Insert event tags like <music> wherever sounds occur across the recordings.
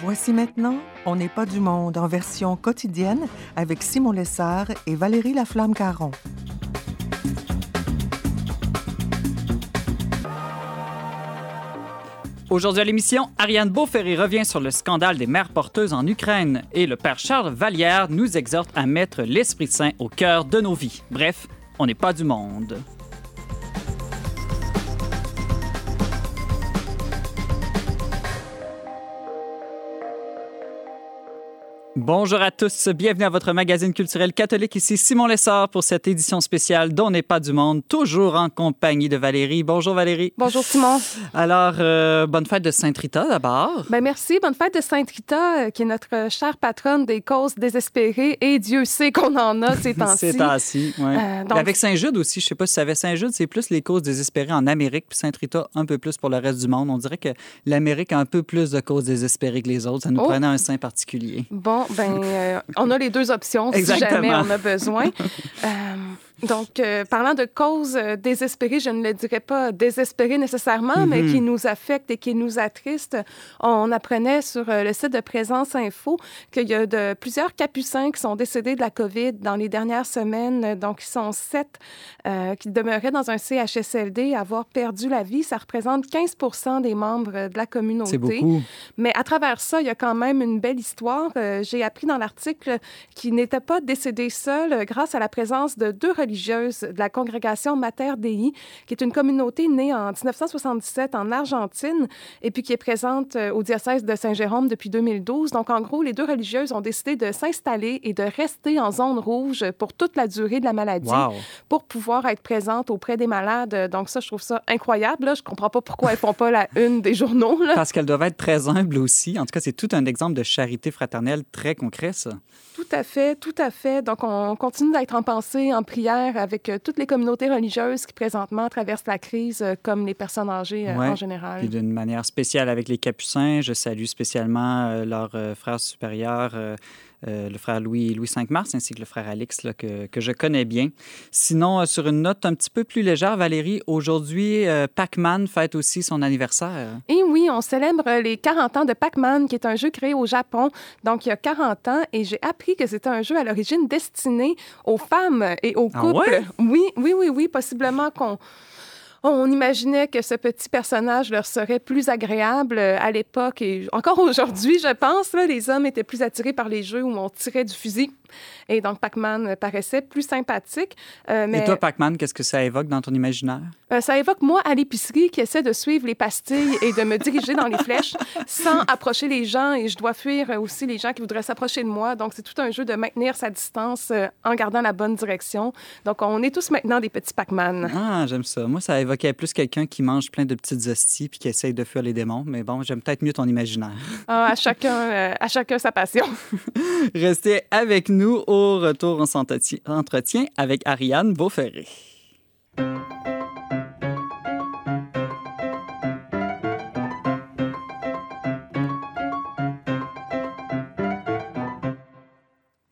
Voici maintenant On n'est pas du monde en version quotidienne avec Simon Lessard et Valérie Laflamme-Caron. Aujourd'hui à l'émission, Ariane Beauferré revient sur le scandale des mères porteuses en Ukraine et le père Charles Vallière nous exhorte à mettre l'Esprit Saint au cœur de nos vies. Bref, on n'est pas du monde. Bonjour à tous, bienvenue à votre magazine culturel catholique. Ici Simon Lessard pour cette édition spéciale dont n'est pas du monde, toujours en compagnie de Valérie. Bonjour Valérie. Bonjour Simon. Alors, euh, bonne fête de Sainte Rita d'abord. Ben merci, bonne fête de Sainte Rita, euh, qui est notre chère patronne des causes désespérées et Dieu sait qu'on en a ces <laughs> temps-ci. ces temps-ci, oui. Euh, donc... Avec Saint-Jude aussi, je sais pas si ça savais, Saint-Jude, c'est plus les causes désespérées en Amérique, puis Sainte Rita un peu plus pour le reste du monde. On dirait que l'Amérique a un peu plus de causes désespérées que les autres. Ça nous oh. prenait un saint particulier. Bon, ben, euh, on a les deux options si jamais on a besoin. <laughs> Donc, euh, parlant de causes euh, désespérées, je ne le dirais pas désespérées nécessairement, mais mhm. qui nous affectent et qui nous attristent. On apprenait sur euh, le site de Présence Info qu'il y a de, plusieurs capucins qui sont décédés de la COVID dans les dernières semaines. Donc, ils sont sept qui demeuraient dans un CHSLD à avoir perdu la vie. Ça représente 15 des membres de la communauté. C'est beaucoup. Mais à travers ça, il y a quand même une belle histoire. J'ai appris dans l'article qu'ils n'étaient pas décédés seuls grâce à la présence de deux religieuse de la congrégation Mater Dei, qui est une communauté née en 1977 en Argentine et puis qui est présente euh, au diocèse de Saint-Jérôme depuis 2012. Donc, en gros, les deux religieuses ont décidé de s'installer et de rester en zone rouge pour toute la durée de la maladie pour pouvoir être présentes auprès des malades. Donc, ça, je trouve ça incroyable. Là. Je comprends pas pourquoi elles font pas la une des journaux. Là. Parce qu'elles doivent être très humbles aussi. En tout cas, c'est tout un exemple de charité fraternelle très concret, ça. Tout à fait, tout à fait. Donc, on continue d'être en pensée, en prière avec euh, toutes les communautés religieuses qui présentement traversent la crise, euh, comme les personnes âgées euh, en général. Et d'une manière spéciale avec les Capucins, je salue spécialement leurs frères supérieurs euh, le frère Louis, Louis 5 Mars ainsi que le frère Alix là, que, que, je connais bien. Sinon, euh, sur une note un petit peu plus légère, Valérie, aujourd'hui, euh, Pac-Man fête aussi son anniversaire. Et oui, on célèbre les 40 ans de Pac-Man, qui est un jeu créé au Japon, donc il y a 40 ans, et j'ai appris que c'était un jeu à l'origine destiné aux femmes et aux ah couples. Oui, oui, oui, oui, possiblement qu'on on imaginait que ce petit personnage leur serait plus agréable euh, à l'époque et encore aujourd'hui, je pense. les hommes étaient plus attirés par les jeux où on tirait du fusil. Et donc, Pac-Man paraissait plus sympathique. Euh, et toi, Pac-Man, qu'est-ce que ça évoque dans ton imaginaire? Euh, ça évoque moi à l'épicerie qui essaie de suivre les pastilles et de me diriger dans les flèches sans <laughs> approcher les gens. Et je dois fuir aussi les gens qui voudraient s'approcher de moi. Donc, c'est tout un jeu de maintenir sa distance euh, en gardant la bonne direction. Donc, on est tous maintenant des petits Pac-Man. Ah, j'aime ça. Moi, ça évoquait plus quelqu'un qui mange plein de petites hosties puis qui essaye de fuir les démons. Mais bon, j'aime peut-être mieux ton imaginaire. Ah, à, chacun, à chacun sa passion. <laughs> Restez avec nous au au retour, en entretien avec Ariane Beauferré.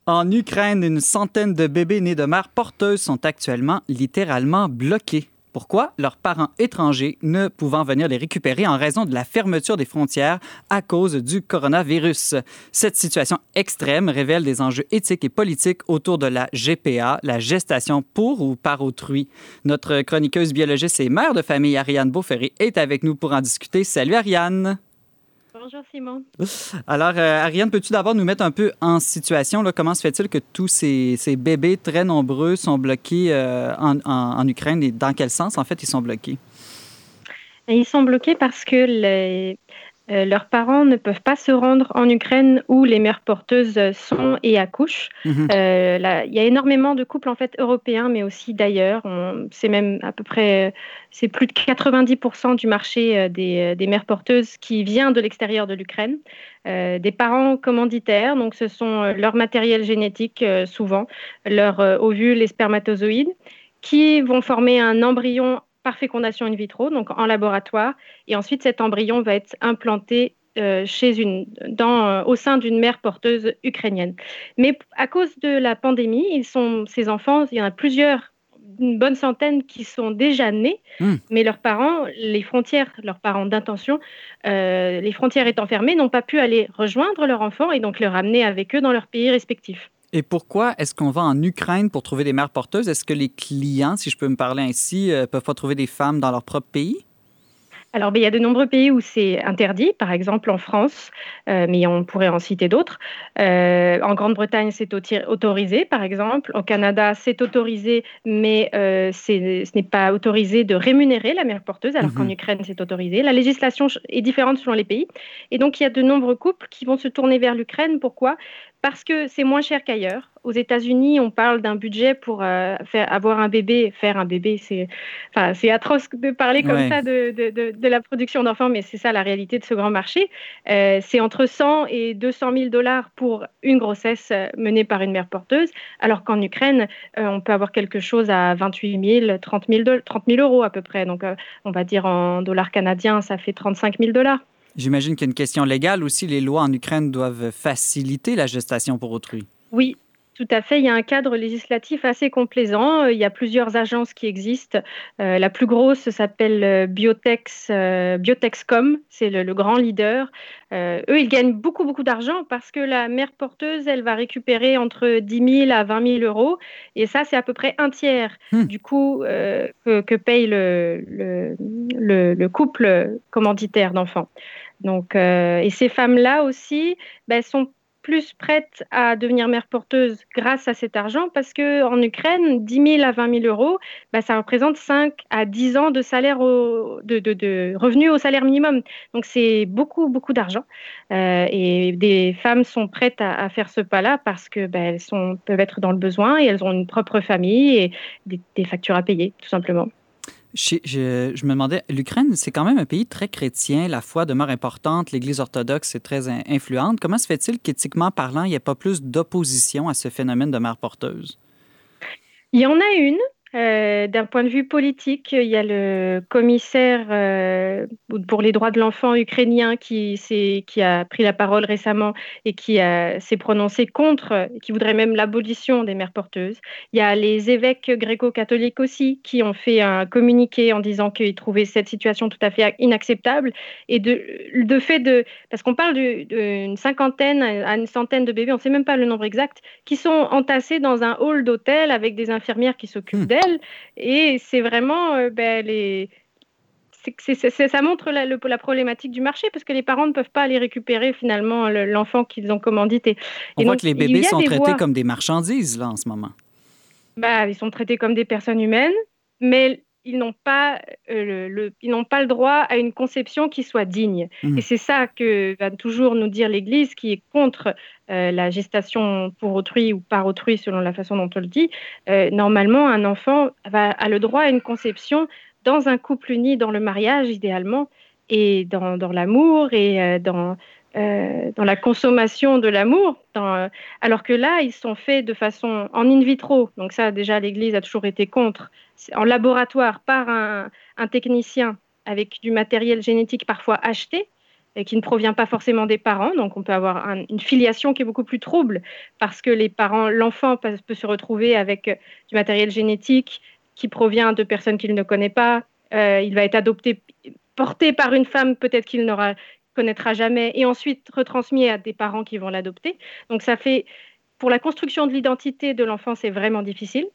En Ukraine, une centaine de bébés nés de mères porteuses sont actuellement littéralement bloqués. Pourquoi leurs parents étrangers ne pouvant venir les récupérer en raison de la fermeture des frontières à cause du coronavirus. Cette situation extrême révèle des enjeux éthiques et politiques autour de la GPA, la gestation pour ou par autrui. Notre chroniqueuse biologiste et mère de famille Ariane Beauferré est avec nous pour en discuter. Salut Ariane. Bonjour Simon. Alors, euh, Ariane, peux-tu d'abord nous mettre un peu en situation? Là, comment se fait-il que tous ces, bébés très nombreux sont bloqués euh, en, Ukraine et dans quel sens, en fait, ils sont bloqués? Ils sont bloqués parce que les, euh, leurs parents ne peuvent pas se rendre en Ukraine où les mères porteuses sont et accouchent. Mhm. Euh, il y a énormément de couples en fait européens, mais aussi d'ailleurs. C'est même à peu près, c'est plus de 90% du marché euh, des, des, mères porteuses qui vient de l'extérieur de l'Ukraine. des parents commanditaires, donc ce sont leur matériel génétique souvent, leurs ovules et spermatozoïdes, qui vont former un embryon par fécondation in vitro, donc en laboratoire. Et ensuite, cet embryon va être implanté euh, chez une, dans, euh, au sein d'une mère porteuse ukrainienne. Mais à cause de la pandémie, ils sont, ces enfants, il y en a plusieurs une bonne centaine qui sont déjà nés, hmm. mais leurs parents, les frontières, leurs parents d'intention, euh, les frontières étant fermées, n'ont pas pu aller rejoindre leur enfant et donc le ramener avec eux dans leur pays respectif. Et pourquoi est-ce qu'on va en Ukraine pour trouver des mères porteuses? Est-ce que les clients, si je peux me parler ainsi, euh, peuvent pas trouver des femmes dans leur propre pays? Alors, il y a de nombreux pays où c'est interdit, par exemple en France, euh, mais on pourrait en citer d'autres. Euh, en Grande-Bretagne, c'est autorisé, par exemple. Au Canada, c'est autorisé, mais euh, ce n'est pas autorisé de rémunérer la mère porteuse, alors qu'en mhm. Ukraine, c'est autorisé. La législation est différente selon les pays. Et donc, il y a de nombreux couples qui vont se tourner vers l'Ukraine. Pourquoi? Parce que c'est moins cher qu'ailleurs. Aux États-Unis, on parle d'un budget pour euh, faire, avoir un bébé, faire un bébé, c'est enfin, atroce de parler comme ça de, de, de, la production d'enfants, mais c'est ça la réalité de ce grand marché. Euh, c'est entre 100 et 200 000 dollars pour une grossesse euh, menée par une mère porteuse, alors qu'en Ukraine, on peut avoir quelque chose à 28 000, 30 000, 30 000 euros à peu près. Donc, on va dire en dollars canadiens, ça fait 35 000 dollars. J'imagine qu'il y a une question légale aussi. Les lois en Ukraine doivent faciliter la gestation pour autrui. Oui, tout à fait. Il y a un cadre législatif assez complaisant. Il y a plusieurs agences qui existent. Euh, la plus grosse s'appelle euh, Biotex, euh, Biotexcom. C'est le, grand leader. eux, ils gagnent beaucoup, beaucoup d'argent parce que la mère porteuse, elle va récupérer entre 10 000 à 20 000 euros. Et ça, c'est à peu près un tiers hmm. du coût que, paye le, le, couple commanditaire d'enfants. Donc, et ces femmes-là aussi ben, sont plus prêtes à devenir mère porteuse grâce à cet argent parce qu'en Ukraine, 10 000 à 20 000 euros, bah, ça représente 5 à 10 ans de, salaire de, revenus au salaire minimum. Donc c'est beaucoup, beaucoup d'argent. Euh, et des femmes sont prêtes à, faire ce pas-là parce qu'elles bah, peuvent être dans le besoin et elles ont une propre famille et des factures à payer, tout simplement. Je, me demandais, l'Ukraine, c'est quand même un pays très chrétien, la foi demeure importante, l'Église orthodoxe est très influente. Comment se fait-il qu'éthiquement parlant, il n'y ait pas plus d'opposition à ce phénomène de mère porteuse? Il y en a une, euh, d'un point de vue politique, il y a le commissaire euh, pour les droits de l'enfant ukrainien qui, qui, a pris la parole récemment et qui s'est prononcé contre, qui voudrait même l'abolition des mères porteuses. Il y a les évêques gréco-catholiques aussi qui ont fait un communiqué en disant qu'ils trouvaient cette situation tout à fait inacceptable. Et de, de fait de. Parce qu'on parle d'une cinquantaine à une centaine de bébés, on ne sait même pas le nombre exact, qui sont entassés dans un hall d'hôtel avec des infirmières qui s'occupent hmm. Et c'est vraiment, euh, ben, les... ça montre la, la, problématique du marché parce que les parents ne peuvent pas aller récupérer finalement l'enfant qu'ils ont commandité. On voit que les bébés sont traités comme des marchandises là en ce moment. Bah, ils sont traités comme des personnes humaines, mais ils n'ont pas, euh, le, ils n'ont pas le droit à une conception qui soit digne. Mmh. Et c'est ça que va toujours nous dire l'Église, qui est contre euh, la gestation pour autrui ou par autrui, selon la façon dont on le dit. Euh, normalement, un enfant va, a le droit à une conception dans un couple uni, dans le mariage idéalement, et dans, dans l'amour et dans, dans la consommation de l'amour, alors que là, ils sont faits de façon en in vitro. Donc ça, déjà, l'Église a toujours été contre en laboratoire par un, technicien avec du matériel génétique parfois acheté et qui ne provient pas forcément des parents. Donc, on peut avoir une filiation qui est beaucoup plus trouble parce que les parents, l'enfant peut, se retrouver avec du matériel génétique qui provient de personnes qu'il ne connaît pas. Euh, il va être adopté, porté par une femme peut-être qu'il n'aura connaîtra jamais et ensuite retransmis à des parents qui vont l'adopter. Donc, ça fait pour la construction de l'identité de l'enfant, c'est vraiment difficile.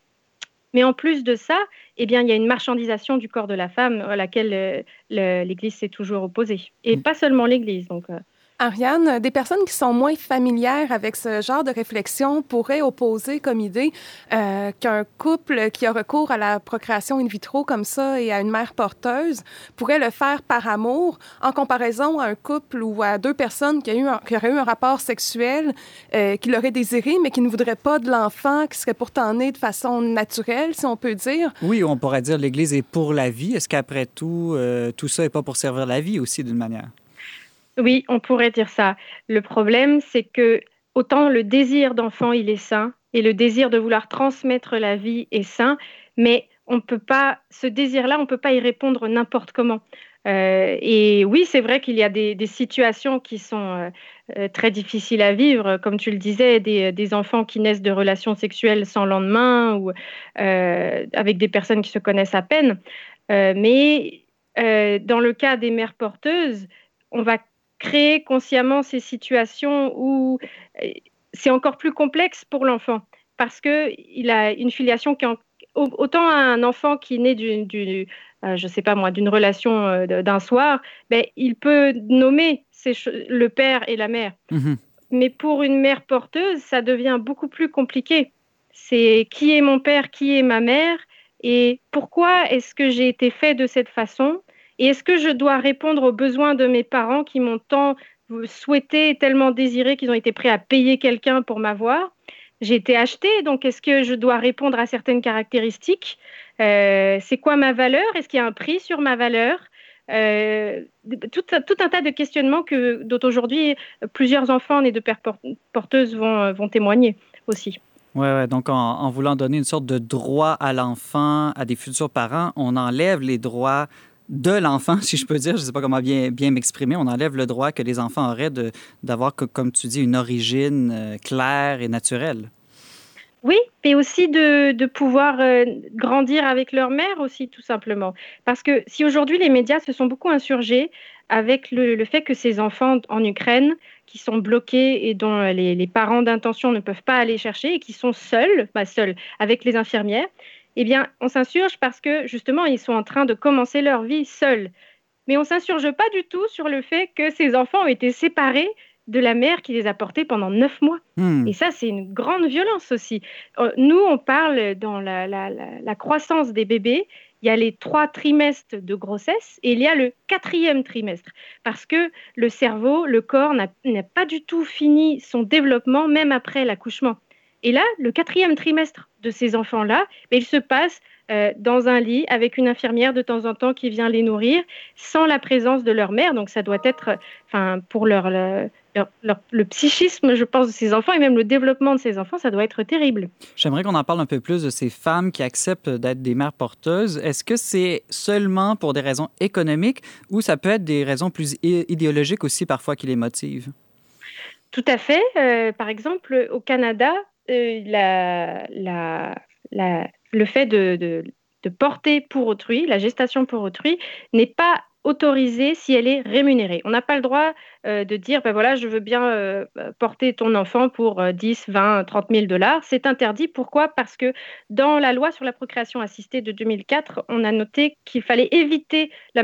Mais en plus de ça, eh bien, il y a une marchandisation du corps de la femme à laquelle euh, l'Église s'est toujours opposée. Et mm. pas seulement l'Église. Donc, euh, Ariane, des personnes qui sont moins familières avec ce genre de réflexion pourraient opposer comme idée euh, qu'un couple qui a recours à la procréation in vitro comme ça et à une mère porteuse pourrait le faire par amour en comparaison à un couple ou à deux personnes qui, auraient eu un rapport sexuel, euh, qui l'auraient désiré mais qui ne voudraient pas de l'enfant, qui serait pourtant né de façon naturelle, si on peut dire. Oui, on pourrait dire l'Église est pour la vie. Est-ce qu'après tout, euh, tout ça n'est pas pour servir la vie aussi d'une manière? Oui, on pourrait dire ça. Le problème, c'est que autant le désir d'enfant, il est sain, et le désir de vouloir transmettre la vie est sain, mais on peut pas, ce désir-là, on ne peut pas y répondre n'importe comment. et oui, c'est vrai qu'il y a des, situations qui sont très difficiles à vivre, comme tu le disais, des, enfants qui naissent de relations sexuelles sans lendemain ou avec des personnes qui se connaissent à peine. mais dans le cas des mères porteuses, on va créer consciemment ces situations où c'est encore plus complexe pour l'enfant parce qu'il a une filiation qui autant un enfant qui naît d'une, euh, je sais pas moi, d'une relation euh, d'un soir, ben, il peut nommer le père et la mère. Mhm. Mais pour une mère porteuse, ça devient beaucoup plus compliqué. C'est qui est mon père, qui est ma mère, et pourquoi est-ce que j'ai été fait de cette façon, et est-ce que je dois répondre aux besoins de mes parents qui m'ont tant souhaité, tellement désiré qu'ils ont été prêts à payer quelqu'un pour m'avoir? J'ai été achetée, donc est-ce que je dois répondre à certaines caractéristiques? Euh, C'est quoi ma valeur? Est-ce qu'il y a un prix sur ma valeur? Euh, tout, un tas de questionnements que, dont aujourd'hui plusieurs enfants nés de pères porteuses vont, vont témoigner aussi. Oui, ouais, donc en, voulant donner une sorte de droit à l'enfant, à des futurs parents, on enlève les droits de l'enfant, <laughs> si je peux dire, je ne sais pas comment bien, m'exprimer, on enlève le droit que les enfants auraient d'avoir, comme tu dis, une origine euh, claire et naturelle. Oui, et aussi de, pouvoir euh, grandir avec leur mère aussi, tout simplement. Parce que si aujourd'hui les médias se sont beaucoup insurgés avec le, fait que ces enfants en Ukraine, qui sont bloqués et dont les, parents d'intention ne peuvent pas aller chercher et qui sont seuls, bah seuls avec les infirmières, eh bien, on s'insurge parce que justement, ils sont en train de commencer leur vie seuls. Mais on s'insurge pas du tout sur le fait que ces enfants ont été séparés de la mère qui les a portés pendant neuf mois. Hmm. Et ça, c'est une grande violence aussi. Euh, nous, on parle dans la, croissance des bébés, il y a les trois trimestres de grossesse et il y a le quatrième trimestre. Parce que le cerveau, le corps n'a pas du tout fini son développement, même après l'accouchement. Et là, le quatrième trimestre de ces enfants-là, ben, il se passe euh, dans un lit avec une infirmière de temps en temps qui vient les nourrir, sans la présence de leur mère. Donc ça doit être, enfin, pour leur, le psychisme, je pense, de ces enfants et même le développement de ces enfants, ça doit être terrible. J'aimerais qu'on en parle un peu plus de ces femmes qui acceptent d'être des mères porteuses. Est-ce que c'est seulement pour des raisons économiques ou ça peut être des raisons plus idéologiques aussi parfois qui les motivent? Tout à fait. Euh, par exemple, au Canada, euh, le fait de, porter pour autrui, la gestation pour autrui, n'est pas autorisée si elle est rémunérée. On n'a pas le droit euh, de dire, ben voilà, je veux bien euh, porter ton enfant pour 10, 20, 30 000 dollars. C'est interdit. Pourquoi? Parce que dans la loi sur la procréation assistée de 2004, on a noté qu'il fallait éviter la,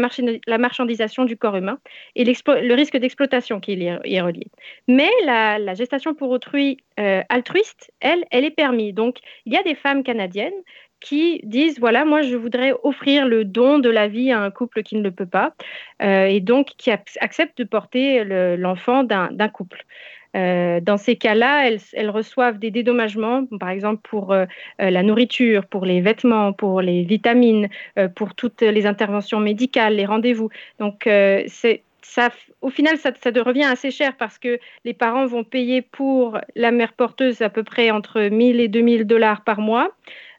marchandisation du corps humain et le risque d'exploitation qui y est relié. Mais la, gestation pour autrui euh, altruiste, elle, elle est permise. Donc, il y a des femmes canadiennes qui disent voilà, moi je voudrais offrir le don de la vie à un couple qui ne le peut pas, euh, et donc qui acceptent de porter l'enfant d'un couple. Euh, dans ces cas-là, elles, reçoivent des dédommagements, par exemple pour euh, la nourriture, pour les vêtements, pour les vitamines, pour toutes les interventions médicales, les rendez-vous. Donc, ça, au final, ça, ça revient assez cher parce que les parents vont payer pour la mère porteuse à peu près entre 1000 et 2000 dollars par mois.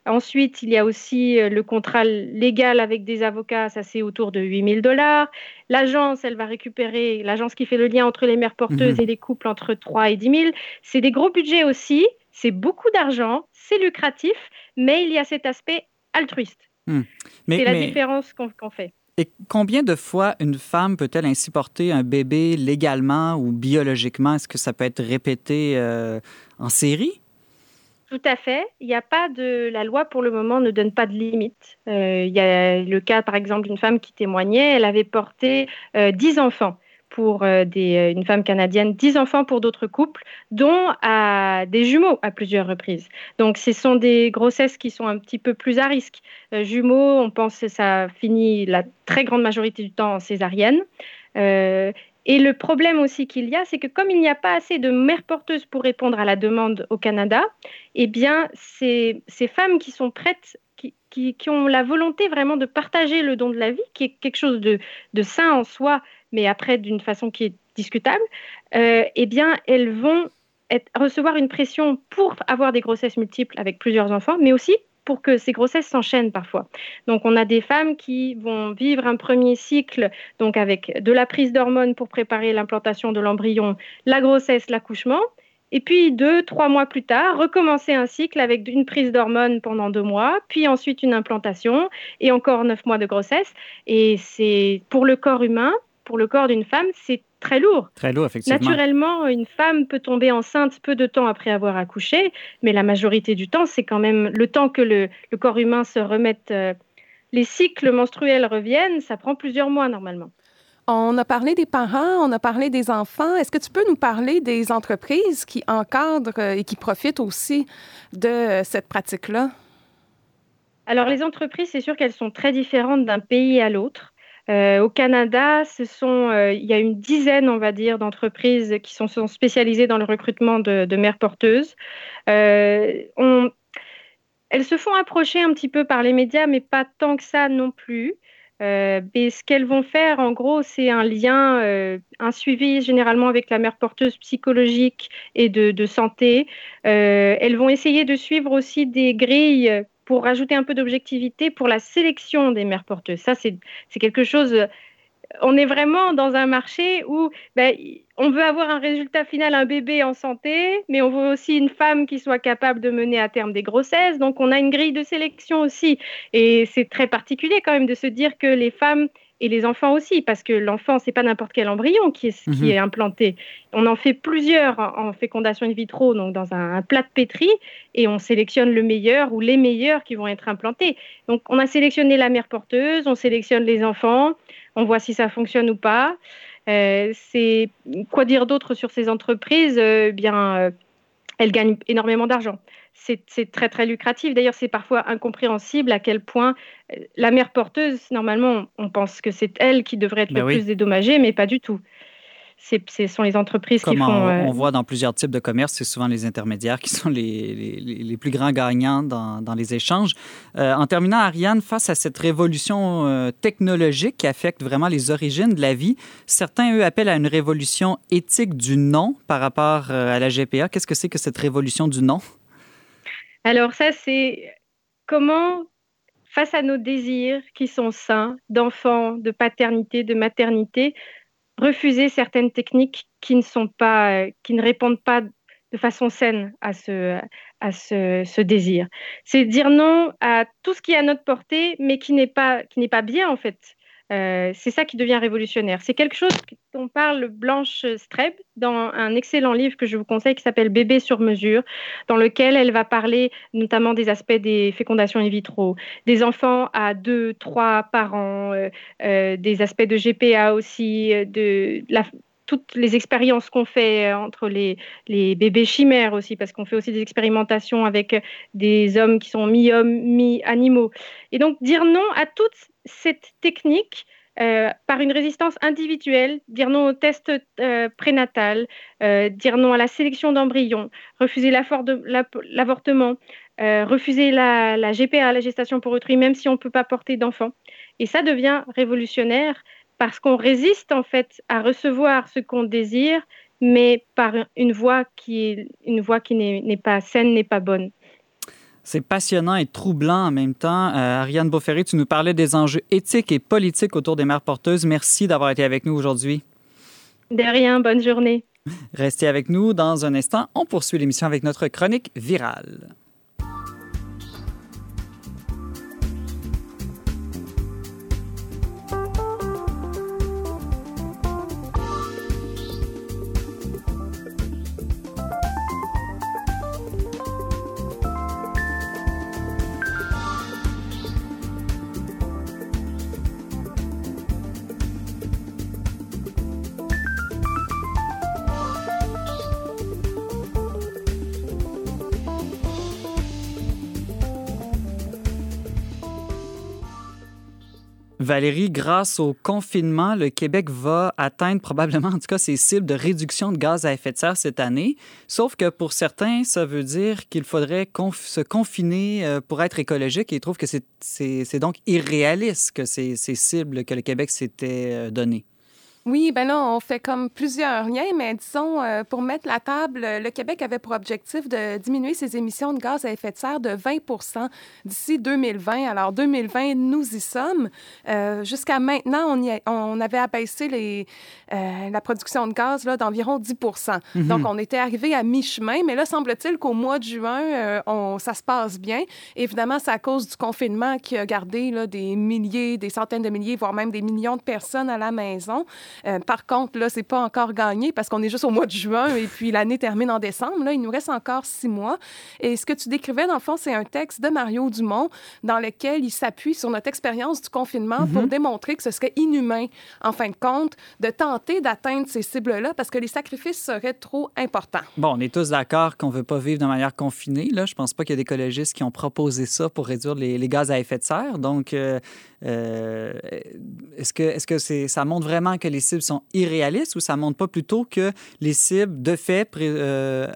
Ensuite, il y a aussi euh, le contrat légal avec des avocats, ça c'est autour de 8000 dollars. L'agence, elle va récupérer, l'agence qui fait le lien entre les mères porteuses mhm. et les couples entre 3 et 10 000. C'est des gros budgets aussi, c'est beaucoup d'argent, c'est lucratif, mais il y a cet aspect altruiste. Hmm. C'est la différence qu'on fait. Et combien de fois une femme peut-elle ainsi porter un bébé légalement ou biologiquement? Est-ce que ça peut être répété euh, en série? Tout à fait. Il n'y a pas de. La loi, pour le moment, ne donne pas de limite. Euh, il y a le cas, par exemple, d'une femme qui témoignait. Elle avait porté euh, 10 enfants pour euh, euh, une femme canadienne, 10 enfants pour d'autres couples, dont des jumeaux à plusieurs reprises. Donc, ce sont des grossesses qui sont un petit peu plus à risque. jumeaux, on pense que ça finit la très grande majorité du temps en césarienne. Et le problème aussi qu'il y a, c'est que comme il n'y a pas assez de mères porteuses pour répondre à la demande au Canada, eh bien, ces, femmes qui sont prêtes, qui, ont la volonté vraiment de partager le don de la vie, qui est quelque chose de, de sain en soi, mais après d'une façon qui est discutable, euh, eh bien, elles vont recevoir une pression pour avoir des grossesses multiples avec plusieurs enfants, mais aussi pour que ces grossesses s'enchaînent parfois. Donc on a des femmes qui vont vivre un premier cycle donc avec de la prise d'hormones pour préparer l'implantation de l'embryon, la grossesse, l'accouchement. Et puis deux, trois mois plus tard, recommencer un cycle avec une prise d'hormones pendant deux mois, puis ensuite une implantation et encore neuf mois de grossesse. Et c'est pour le corps humain, pour le corps d'une femme, c'est très lourd. Très lourd, effectivement. Naturellement, une femme peut tomber enceinte peu de temps après avoir accouché, mais la majorité du temps, c'est quand même le temps que le, corps humain se remette. Euh, les cycles menstruels reviennent, ça prend plusieurs mois normalement. On a parlé des parents, on a parlé des enfants. Est-ce que tu peux nous parler des entreprises qui encadrent euh, et qui profitent aussi de cette pratique-là? Alors, les entreprises, c'est sûr qu'elles sont très différentes d'un pays à l'autre. Euh, au Canada, euh, il y a une dizaine, on va dire, d'entreprises qui sont, spécialisées dans le recrutement de, mères porteuses. elles se font approcher un petit peu par les médias, mais pas tant que ça non plus. Euh, ce qu'elles vont faire, en gros, c'est un lien, euh, un suivi généralement avec la mère porteuse psychologique et de, santé. Euh, elles vont essayer de suivre aussi des grilles pour rajouter un peu d'objectivité pour la sélection des mères porteuses. Ça, c'est quelque chose on est vraiment dans un marché où ben, on veut avoir un résultat final, un bébé en santé, mais on veut aussi une femme qui soit capable de mener à terme des grossesses. Donc on a une grille de sélection aussi. Et c'est très particulier quand même de se dire que les femmes et les enfants aussi, parce que l'enfant, c'est pas n'importe quel embryon qui est, qui mhm. est implanté. On en fait plusieurs en fécondation in vitro, donc dans un, plat de pétri, et on sélectionne le meilleur ou les meilleurs qui vont être implantés. Donc on a sélectionné la mère porteuse, on sélectionne les enfants, on voit si ça fonctionne ou pas. Euh, c'est quoi dire d'autre sur ces entreprises? Euh, Bien, elles gagnent énormément d'argent c'est très très lucratif. D'ailleurs, c'est parfois incompréhensible à quel point euh, la mère porteuse, normalement, on pense que c'est elle qui devrait être ben le plus dédommagée, mais pas du tout. Ce sont les entreprises qui font. On, euh, on, voit dans plusieurs types de commerces, c'est souvent les intermédiaires qui sont les, les, plus grands gagnants dans, dans les échanges. Euh, en terminant, Ariane, face à cette révolution technologique qui affecte vraiment les origines de la vie, certains, eux, appellent à une révolution éthique du non par rapport à la GPA. Qu'est-ce que c'est que cette révolution du non? Alors ça, c'est comment, face à nos désirs qui sont sains, d'enfants, de paternité, de maternité, refuser certaines techniques qui ne sont pas, qui ne répondent pas de façon saine à ce, à ce désir. C'est dire non à tout ce qui est à notre portée, mais qui n'est pas, qui n'est pas bien en fait. Euh, c'est ça qui devient révolutionnaire. C'est quelque chose dont parle Blanche Streb dans un excellent livre que je vous conseille qui s'appelle Bébé sur mesure, dans lequel elle va parler notamment des aspects des fécondations in vitro, des enfants à deux, trois parents, euh, euh, des aspects de GPA aussi, de toutes les expériences qu'on fait entre les, bébés chimères aussi, parce qu'on fait aussi des expérimentations avec des hommes qui sont mi-hommes, mi-animaux. Et donc dire non à toute cette technique euh, par une résistance individuelle, dire non au test euh, prénatal, euh, dire non à la sélection d'embryons, refuser l'avortement, refuser la, la, GPA, la gestation pour autrui, même si on ne peut pas porter d'enfant. Et ça devient révolutionnaire parce qu'on résiste en fait à recevoir ce qu'on désire, mais par une voie qui est une voie qui n'est pas saine, n'est pas bonne. C'est passionnant et troublant en même temps. Euh, Ariane Beauferré, tu nous parlais des enjeux éthiques et politiques autour des mères porteuses. Merci d'avoir été avec nous aujourd'hui. De rien, bonne journée. Restez avec nous dans un instant. On poursuit l'émission avec notre chronique virale. Valérie, grâce au confinement, le Québec va atteindre probablement, en tout cas, ses cibles de réduction de gaz à effet de serre cette année. Sauf que pour certains, ça veut dire qu'il faudrait se confiner euh, pour être écologique et ils trouvent que c'est donc irréaliste que ces, cibles que le Québec s'était euh, données. Oui, ben là, on fait comme plusieurs liens, mais disons, euh, pour mettre la table, le Québec avait pour objectif de diminuer ses émissions de gaz à effet de serre de 20 d'ici 2020. Alors, 2020, nous y sommes. Euh, jusqu'à maintenant, on, y on avait abaissé les, euh, la production de gaz d'environ 10 mhm. Donc, on était arrivé à mi-chemin, mais là, semble-t-il qu'au mois de juin, on, ça se passe bien. Évidemment, c'est à cause du confinement qui a gardé là, des milliers, des centaines de milliers, voire même des millions de personnes à la maison. Euh, par contre, là, c'est pas encore gagné parce qu'on est juste au mois de juin et puis l'année termine en décembre. Là, il nous reste encore six mois. Et ce que tu décrivais, dans le fond, c'est un texte de Mario Dumont dans lequel il s'appuie sur notre expérience du confinement pour mhm. démontrer que ce serait inhumain, en fin de compte, de tenter d'atteindre ces cibles-là parce que les sacrifices seraient trop importants. Bon, on est tous d'accord qu'on veut pas vivre de manière confinée. Là, je pense pas qu'il y a des écologistes qui ont proposé ça pour réduire les, gaz à effet de serre. Donc, euh, euh, est-ce que, est-ce que c'est, ça montre vraiment que les cibles sont irréalistes ou ça montre pas plutôt que les cibles, de fait, euh,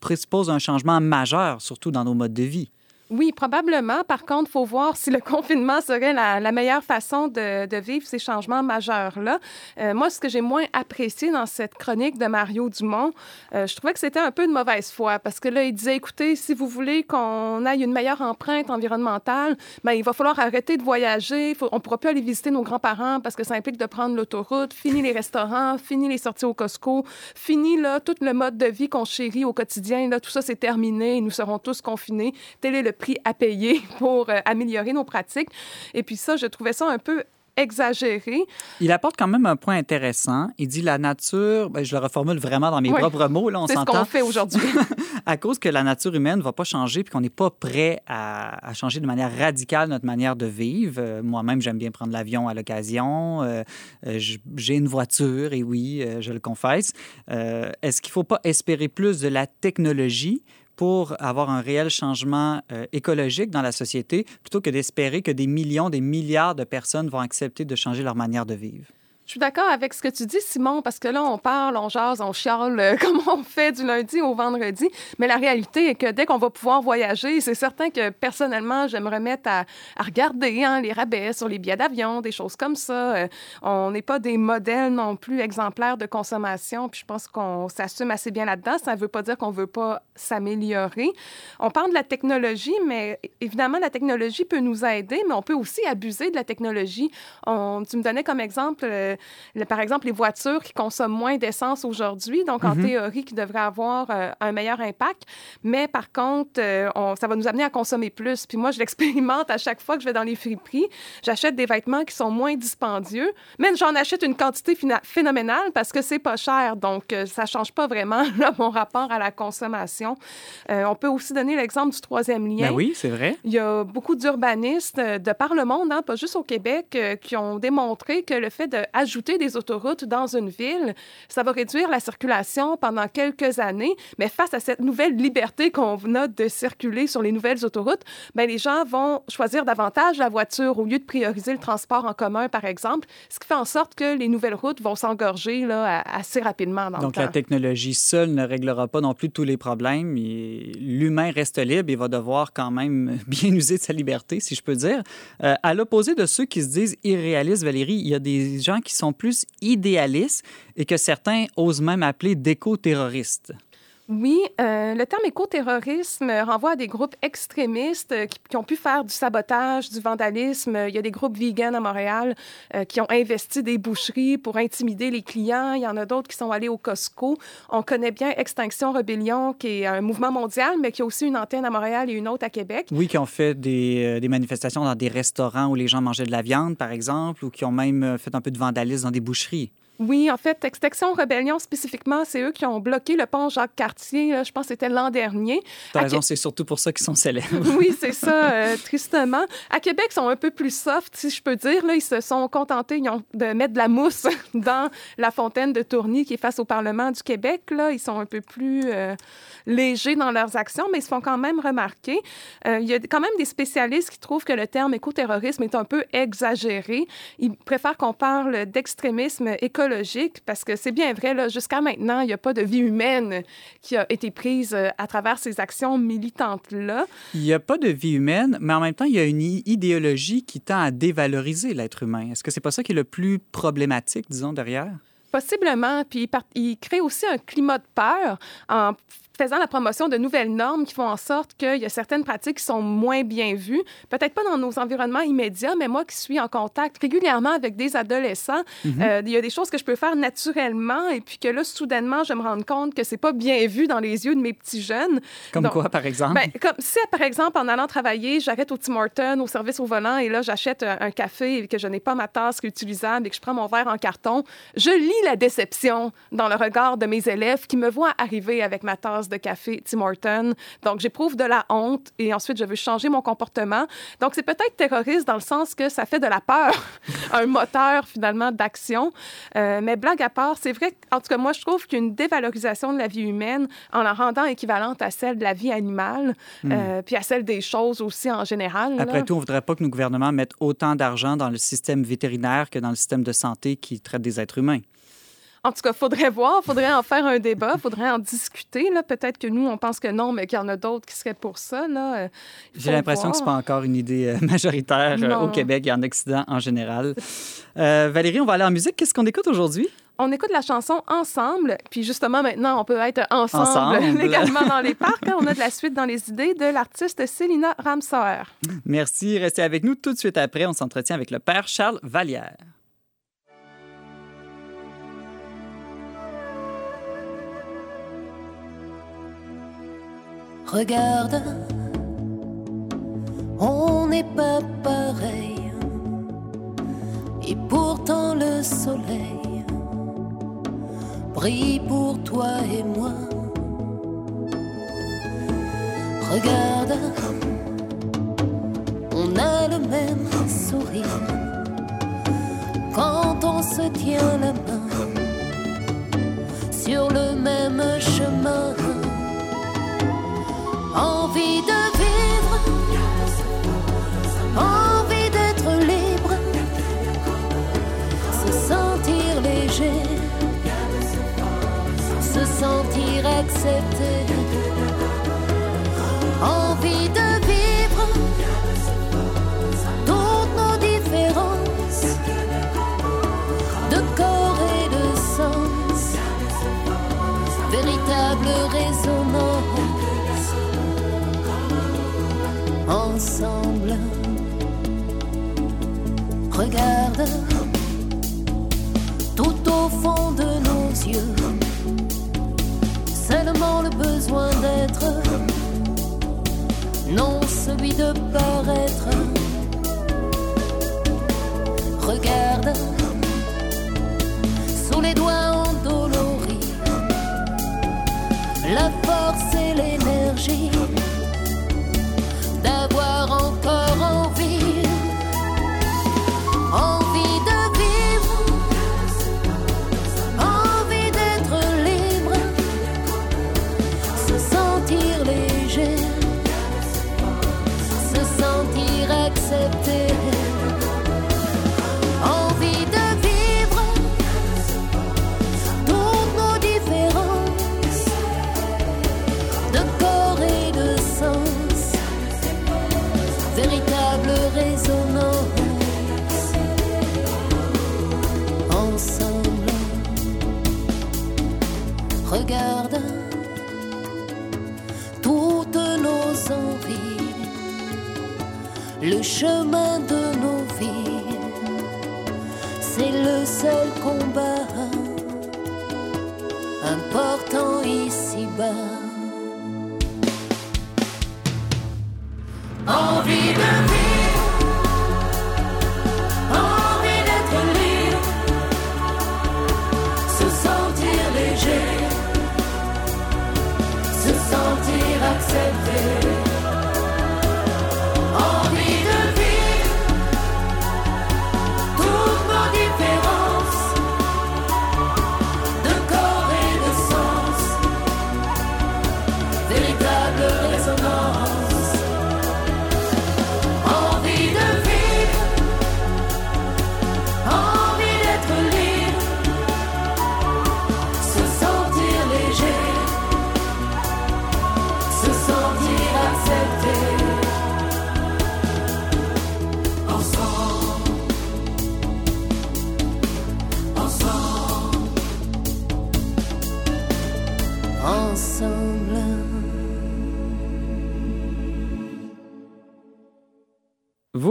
présupposent un changement majeur, surtout dans nos modes de vie? Oui, probablement. Par contre, il faut voir si le <laughs> confinement serait la, meilleure façon de, vivre ces changements majeurs-là. Euh, moi, ce que j'ai moins apprécié dans cette chronique de Mario Dumont, euh, je trouvais que c'était un peu de mauvaise foi parce que là, il disait, écoutez, si vous voulez qu'on aille une meilleure empreinte environnementale, bien, il va falloir arrêter de voyager. on ne pourra plus aller visiter nos grands-parents parce que ça implique de prendre l'autoroute. Fini les restaurants, fini les sorties au Costco, fini là, tout le mode de vie qu'on chérit au quotidien. Là, tout ça, c'est terminé. Nous serons tous confinés. Tel est le prix à payer <laughs> pour euh, améliorer nos pratiques. Et puis ça, je trouvais ça un peu exagéré. Il apporte quand même un point intéressant. Il dit la nature, ben, je le reformule vraiment dans mes propres mots, là, on s'entend. C'est ce qu'on fait aujourd'hui. <laughs> à cause que la nature humaine ne va pas changer puis qu'on n'est pas prêt à, changer de manière radicale notre manière de vivre. Euh, moi-même, j'aime bien prendre l'avion à l'occasion. Euh, j'ai une voiture, et oui, je le confesse. Est-ce qu'il ne faut pas espérer plus de la technologie pour avoir un réel changement euh, écologique dans la société, plutôt que d'espérer que des millions, des milliards de personnes vont accepter de changer leur manière de vivre. Je suis d'accord avec ce que tu dis, Simon, parce que là, on parle, on jase, on chiale euh, <laughs> comme on fait du lundi au vendredi. Mais la réalité est que dès qu'on va pouvoir voyager, c'est certain que personnellement, je me remettre à, regarder hein, les rabais sur les billets d'avion, des choses comme ça. Euh, on n'est pas des modèles non plus exemplaires de consommation. Puis je pense qu'on s'assume assez bien là-dedans. Ça ne veut pas dire qu'on ne veut pas s'améliorer. On parle de la technologie, mais évidemment, la technologie peut nous aider, mais on peut aussi abuser de la technologie. Tu me donnais comme exemple. Euh, par exemple, les voitures qui consomment moins d'essence aujourd'hui, donc en mhm. théorie, qui devraient avoir euh, un meilleur impact. Mais par contre, euh, ça va nous amener à consommer plus. Puis moi, je l'expérimente à chaque fois que je vais dans les friperies. J'achète des vêtements qui sont moins dispendieux, mais j'en achète une quantité phénoménale parce que c'est pas cher. Donc, euh, ça change pas vraiment <laughs> mon rapport à la consommation. on peut aussi donner l'exemple du troisième lien. Ben oui, c'est vrai. Il y a beaucoup d'urbanistes de par le monde, hein, pas juste au Québec, qui ont démontré que le fait d'ajouter ajouter des autoroutes dans une ville, ça va réduire la circulation pendant quelques années, mais face à cette nouvelle liberté qu'on a de circuler sur les nouvelles autoroutes, bien, les gens vont choisir davantage la voiture au lieu de prioriser le transport en commun, par exemple, ce qui fait en sorte que les nouvelles routes vont s'engorger assez rapidement dans Donc, le temps. la technologie seule ne réglera pas non plus tous les problèmes. L'humain reste libre et va devoir quand même <laughs> bien user de sa liberté, si je peux dire. Euh, à l'opposé de ceux qui se disent irréalistes, Valérie, il y a des gens qui sont plus idéalistes et que certains osent même appeler d'éco-terroristes. Oui, euh, le terme écoterrorisme renvoie à des groupes extrémistes euh, qui, ont pu faire du sabotage, du vandalisme. Il y a des groupes vegans à Montréal euh, qui ont investi des boucheries pour intimider les clients. Il y en a d'autres qui sont allés au Costco. On connaît bien Extinction Rebellion, qui est un mouvement mondial, mais qui a aussi une antenne à Montréal et une autre à Québec. Oui, qui ont fait des, des manifestations dans des restaurants où les gens mangeaient de la viande, par exemple, ou qui ont même fait un peu de vandalisme dans des boucheries. Oui, en fait, Extinction Rébellion spécifiquement, c'est eux qui ont bloqué le pont Jacques-Cartier. Je pense que c'était l'an dernier. T'as raison, c'est surtout pour ça qu'ils sont célèbres. <laughs> oui, c'est ça, euh, tristement. À Québec, ils sont un peu plus soft, si je peux dire. Là, ils se sont contentés de mettre de la mousse <laughs> dans la fontaine de Tourny qui est face au Parlement du Québec. Là, ils sont un peu plus euh, légers dans leurs actions, mais ils se font quand même remarquer. Euh, il y a quand même des spécialistes qui trouvent que le terme écoterrorisme est un peu exagéré. Ils préfèrent qu'on parle d'extrémisme écologique parce que c'est bien vrai, jusqu'à maintenant, il n'y a pas de vie humaine qui a été prise euh, à travers ces actions militantes-là. Il n'y a pas de vie humaine, mais en même temps, il y a une idéologie qui tend à dévaloriser l'être humain. Est-ce que c'est pas ça qui est le plus problématique, disons, derrière? Possiblement. Puis il, crée aussi un climat de peur en faisant la promotion de nouvelles normes qui font en sorte qu'il y a certaines pratiques qui sont moins bien vues, peut-être pas dans nos environnements immédiats, mais moi qui suis en contact régulièrement avec des adolescents, mhm. euh, il y a des choses que je peux faire naturellement et puis que là, soudainement, je me rends compte que c'est pas bien vu dans les yeux de mes petits jeunes. Comme quoi, par exemple? Ben, comme si, par exemple, en allant travailler, j'arrête au Tim Hortons, au service au volant, et là, j'achète un, café et que je n'ai pas ma tasse utilisable et que je prends mon verre en carton, je lis la déception dans le regard de mes élèves qui me voient arriver avec ma tasse de café Tim Hortons. Donc, j'éprouve de la honte et ensuite, je veux changer mon comportement. Donc, c'est peut-être terroriste dans le sens que ça fait de la peur, <laughs> un moteur finalement d'action. Euh, mais blague à part, c'est vrai, en tout cas, moi, je trouve qu'une dévalorisation de la vie humaine en la rendant équivalente à celle de la vie animale, hmm. euh, puis à celle des choses aussi en général. Après tout, on ne voudrait pas que nos gouvernements mettent autant d'argent dans le système vétérinaire que dans le système de santé qui traite des êtres humains. En tout cas, faudrait voir, faudrait en faire un débat, faudrait en discuter. Là. Peut-être que nous, on pense que non, mais qu'il y en a d'autres qui seraient pour ça. Euh, J'ai l'impression que ce n'est pas encore une idée euh, <laughs> majoritaire euh, au Québec et en Occident en général. Valérie, on va aller en musique. Qu'est-ce qu'on écoute aujourd'hui? On écoute la chanson ensemble, puis justement maintenant, on peut être ensemble, légalement <laughs> dans les parcs. Hein. On a de la suite dans les idées de l'artiste Célina Ramsauer. Merci, restez avec nous tout de suite après. On s'entretient avec le père Charles Vallière. Regarde, on n'est pas pareil. Et pourtant le soleil brille pour toi et moi. Regarde, on a le même sourire quand on se tient la main sur le même chemin envie de vivre, envie d'être libre, se sentir léger, se sentir accepté, Regarde tout au fond de nos yeux, seulement le besoin d'être, non celui de paraître. Le chemin de nos vies, c'est le seul combat important ici-bas. Envie de ensemble.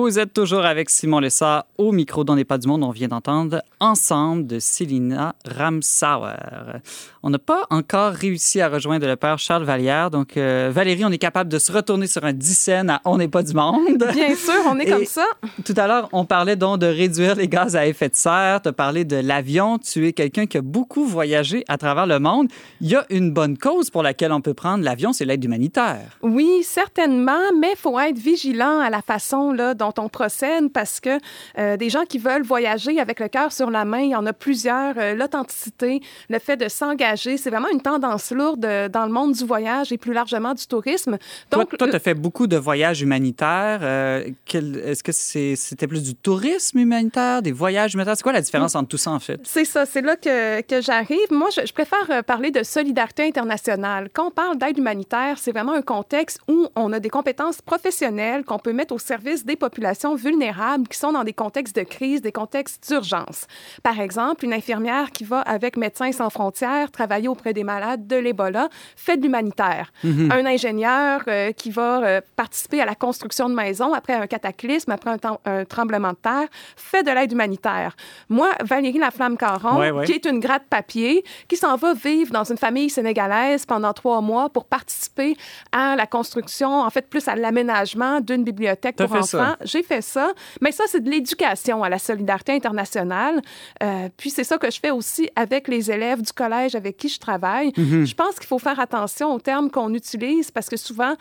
Vous êtes toujours avec Simon Lessa au micro dans les pas du monde. On vient d'entendre Ensemble de Célina Ramsauer. On n'a pas encore réussi à rejoindre le père Charles Vallière. Donc, euh, Valérie, on est capable de se retourner sur un 10 scènes à On n'est pas du monde. <laughs> Bien sûr, on est Et comme ça. Tout à l'heure, on parlait donc de réduire les gaz à effet de serre. Tu as parlé de l'avion. Tu es quelqu'un qui a beaucoup voyagé à travers le monde. Il y a une bonne cause pour laquelle on peut prendre l'avion, c'est l'aide humanitaire. Oui, certainement, mais il faut être vigilant à la façon là, dont on procède parce que euh, des gens qui veulent voyager avec le cœur sur la main, il y en a plusieurs. Euh, L'authenticité, le fait de s'engager, c'est vraiment une tendance lourde euh, dans le monde du voyage et plus largement du tourisme. Donc, toi, tu as fait beaucoup de voyages humanitaires. Euh, Est-ce que c'était plus du tourisme humanitaire, des voyages humanitaires? C'est quoi la différence entre tout ça, en fait? C'est ça, c'est là que, que j'arrive. Moi, je, je préfère parler de solidarité internationale. Quand on parle d'aide humanitaire, c'est vraiment un contexte où on a des compétences professionnelles qu'on peut mettre au service des populations vulnérables qui sont dans des contextes de crise, des contextes d'urgence. Par exemple, une infirmière qui va avec Médecins sans frontières travailler auprès des malades de l'Ebola fait de l'humanitaire. Un ingénieur euh, qui va euh, participer à la construction de maisons après un cataclysme, après un, tremblement de terre, fait de l'aide humanitaire. Moi, Valérie Laflamme-Caron, Ouais, ouais. qui est une gratte-papier, qui s'en va vivre dans une famille sénégalaise pendant trois mois pour participer à la construction, en fait, plus à l'aménagement d'une bibliothèque pour enfants. J'ai fait ça. Mais ça, c'est de l'éducation à la solidarité internationale. Euh, puis c'est ça que je fais aussi avec les élèves du collège avec qui je travaille. Mhm. Je pense qu'il faut faire attention aux termes qu'on utilise parce que souvent,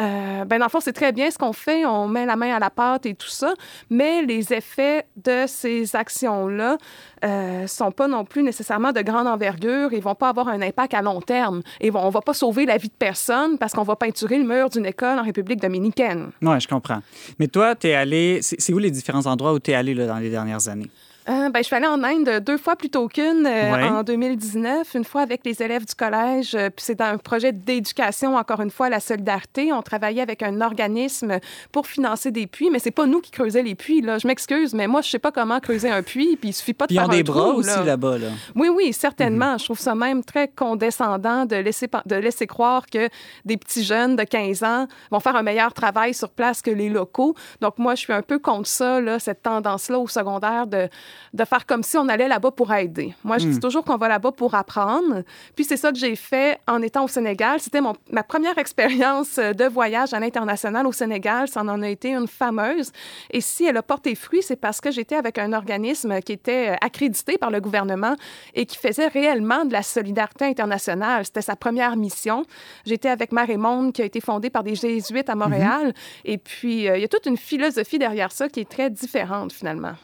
euh, ben dans le fond, c'est très bien ce qu'on fait. On met la main à la pâte et tout ça. Mais les effets de ces actions-là euh, sont pas non plus nécessairement de grande envergure et vont pas avoir un impact à long terme. Et on va pas sauver la vie de personne parce qu'on va peinturer le mur d'une école en République dominicaine. Oui, je comprends. Mais toi, tu es C'est où les différents endroits où tu es allé dans les dernières années? Euh, ben, je suis allée en Inde deux fois plutôt qu'une euh, Ouais. en 2019, une fois avec les élèves du collège, euh, puis c'est dans un projet d'éducation, encore une fois, la solidarité. On travaillait avec un organisme pour financer des puits, mais c'est pas nous qui creusions les puits. Là. Je m'excuse, mais moi, je sais pas comment creuser un puits, puis il suffit pas de Puis ils faire ont un des bras aussi là. là-bas. Là. Oui, oui, certainement. Je trouve ça même très condescendant de laisser, de laisser croire que des petits jeunes de 15 ans vont faire un meilleur travail sur place que les locaux. Donc, moi, je suis un peu contre ça, là, cette tendance-là au secondaire de, de faire comme si on allait là-bas pour aider. Moi, je dis toujours qu'on va là-bas pour apprendre. Puis, c'est ça que j'ai fait en étant au Sénégal. C'était ma première expérience euh, de voyage à l'international au Sénégal. Ça en a été une fameuse. Et si elle a porté fruit, c'est parce que j'étais avec un organisme qui était euh, accrédité par le gouvernement et qui faisait réellement de la solidarité internationale. C'était sa première mission. J'étais avec Mar et Monde, qui a été fondée par des jésuites à Montréal. Et puis, euh, il y a toute une philosophie derrière ça qui est très différente, finalement.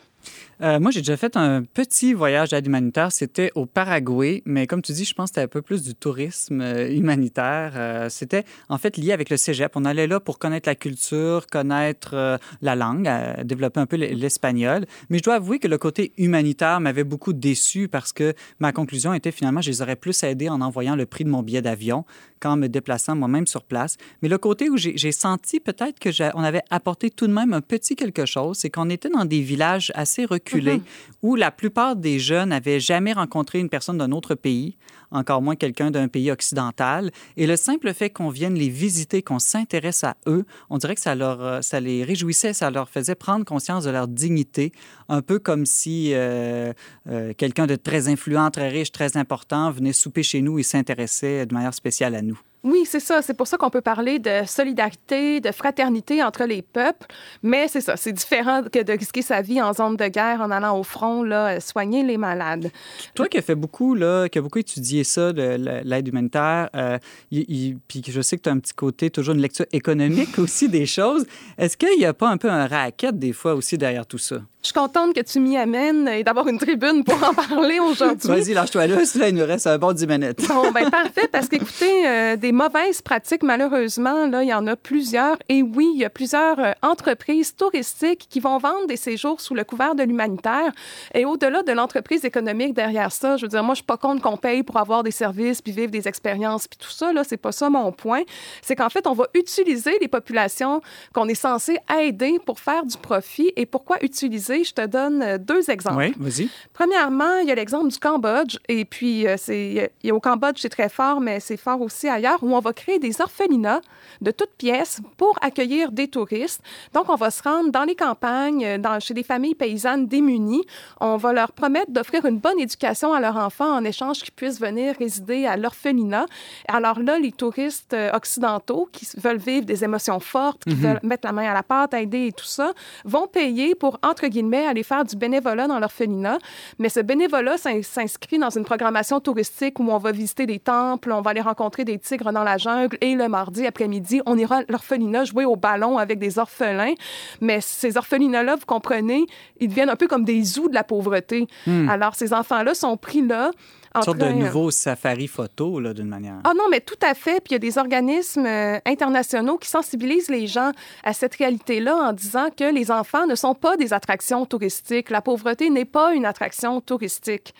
Euh, moi, j'ai déjà fait un petit voyage d'aide humanitaire. C'était au Paraguay, mais comme tu dis, je pense que c'était un peu plus du tourisme euh, humanitaire. Euh, c'était en fait lié avec le cégep. On allait là pour connaître la culture, connaître la langue, développer un peu l'espagnol. Mais je dois avouer que le côté humanitaire m'avait beaucoup déçu parce que ma conclusion était finalement, je les aurais plus aidés en envoyant le prix de mon billet d'avion qu'en me déplaçant moi-même sur place. Mais le côté où j'ai senti peut-être que j'a- on avait apporté tout de même un petit quelque chose, c'est qu'on était dans des villages assez reculés où la plupart des jeunes n'avaient jamais rencontré une personne d'un autre pays, encore moins quelqu'un d'un pays occidental. Et le simple fait qu'on vienne les visiter, qu'on s'intéresse à eux, on dirait que ça, leur, euh, ça les réjouissait, ça leur faisait prendre conscience de leur dignité, un peu comme si euh, euh, quelqu'un de très influent, très riche, très important venait souper chez nous et s'intéressait de manière spéciale à nous. Oui, c'est ça. C'est pour ça qu'on peut parler de solidarité, de fraternité entre les peuples. Mais c'est ça. C'est différent que de risquer sa vie en zone de guerre en allant au front, là, euh, soigner les malades. Toi qui as fait beaucoup, là, qui as beaucoup étudié ça, l'aide humanitaire, euh, il- puis je sais que tu as un petit côté, toujours une lecture économique <laughs> aussi des choses, est-ce qu'il n'y a pas un peu un racket des fois aussi derrière tout ça? Je suis contente que tu m'y amènes et d'avoir une tribune pour en <laughs> parler aujourd'hui. Vas-y, lâche-toi là, là, il nous reste un bon 10 minutes. Bon, ben parfait, parce qu'écoutez, euh, des mauvaises pratiques, malheureusement, là, il y en a plusieurs. Et oui, il y a plusieurs euh, entreprises touristiques qui vont vendre des séjours sous le couvert de l'humanitaire. Et au-delà de l'entreprise économique derrière ça, je veux dire, moi, je suis pas contre qu'on paye pour avoir des services, puis vivre des expériences, puis tout ça, là, c'est pas ça mon point. C'est qu'en fait, on va utiliser les populations qu'on est censé aider pour faire du profit. Et pourquoi utiliser? Je te donne euh, deux exemples. Oui, vas-y. Premièrement, il y a l'exemple du Cambodge. Et puis, euh, c'est, il y a- au Cambodge, c'est très fort, mais c'est fort aussi ailleurs, où on va créer des orphelinats de toutes pièces pour accueillir des touristes. Donc, on va se rendre dans les campagnes, euh, dans, chez des familles paysannes démunies. On va leur promettre d'offrir une bonne éducation à leurs enfants en échange qu'ils puissent venir résider à l'orphelinat. Alors là, les touristes euh, occidentaux qui veulent vivre des émotions fortes, qui veulent mettre la main à la pâte, aider et tout ça, vont payer pour, entre guillemets, aller faire du bénévolat dans l'orphelinat. Mais ce bénévolat s'in- s'inscrit dans une programmation touristique où on va visiter des temples, on va aller rencontrer des tigres dans la jungle et le mardi après-midi, on ira à l'orphelinat jouer au ballon avec des orphelins. Mais ces orphelinats-là, vous comprenez, ils deviennent un peu comme des zoos de la pauvreté. Alors, ces enfants-là sont pris là. Une sorte de train- nouveau safari photo, là, d'une manière. ah non, mais tout à fait. Puis il y a des organismes euh, internationaux qui sensibilisent les gens à cette réalité-là en disant que les enfants ne sont pas des attractions touristiques. La pauvreté n'est pas une attraction touristique.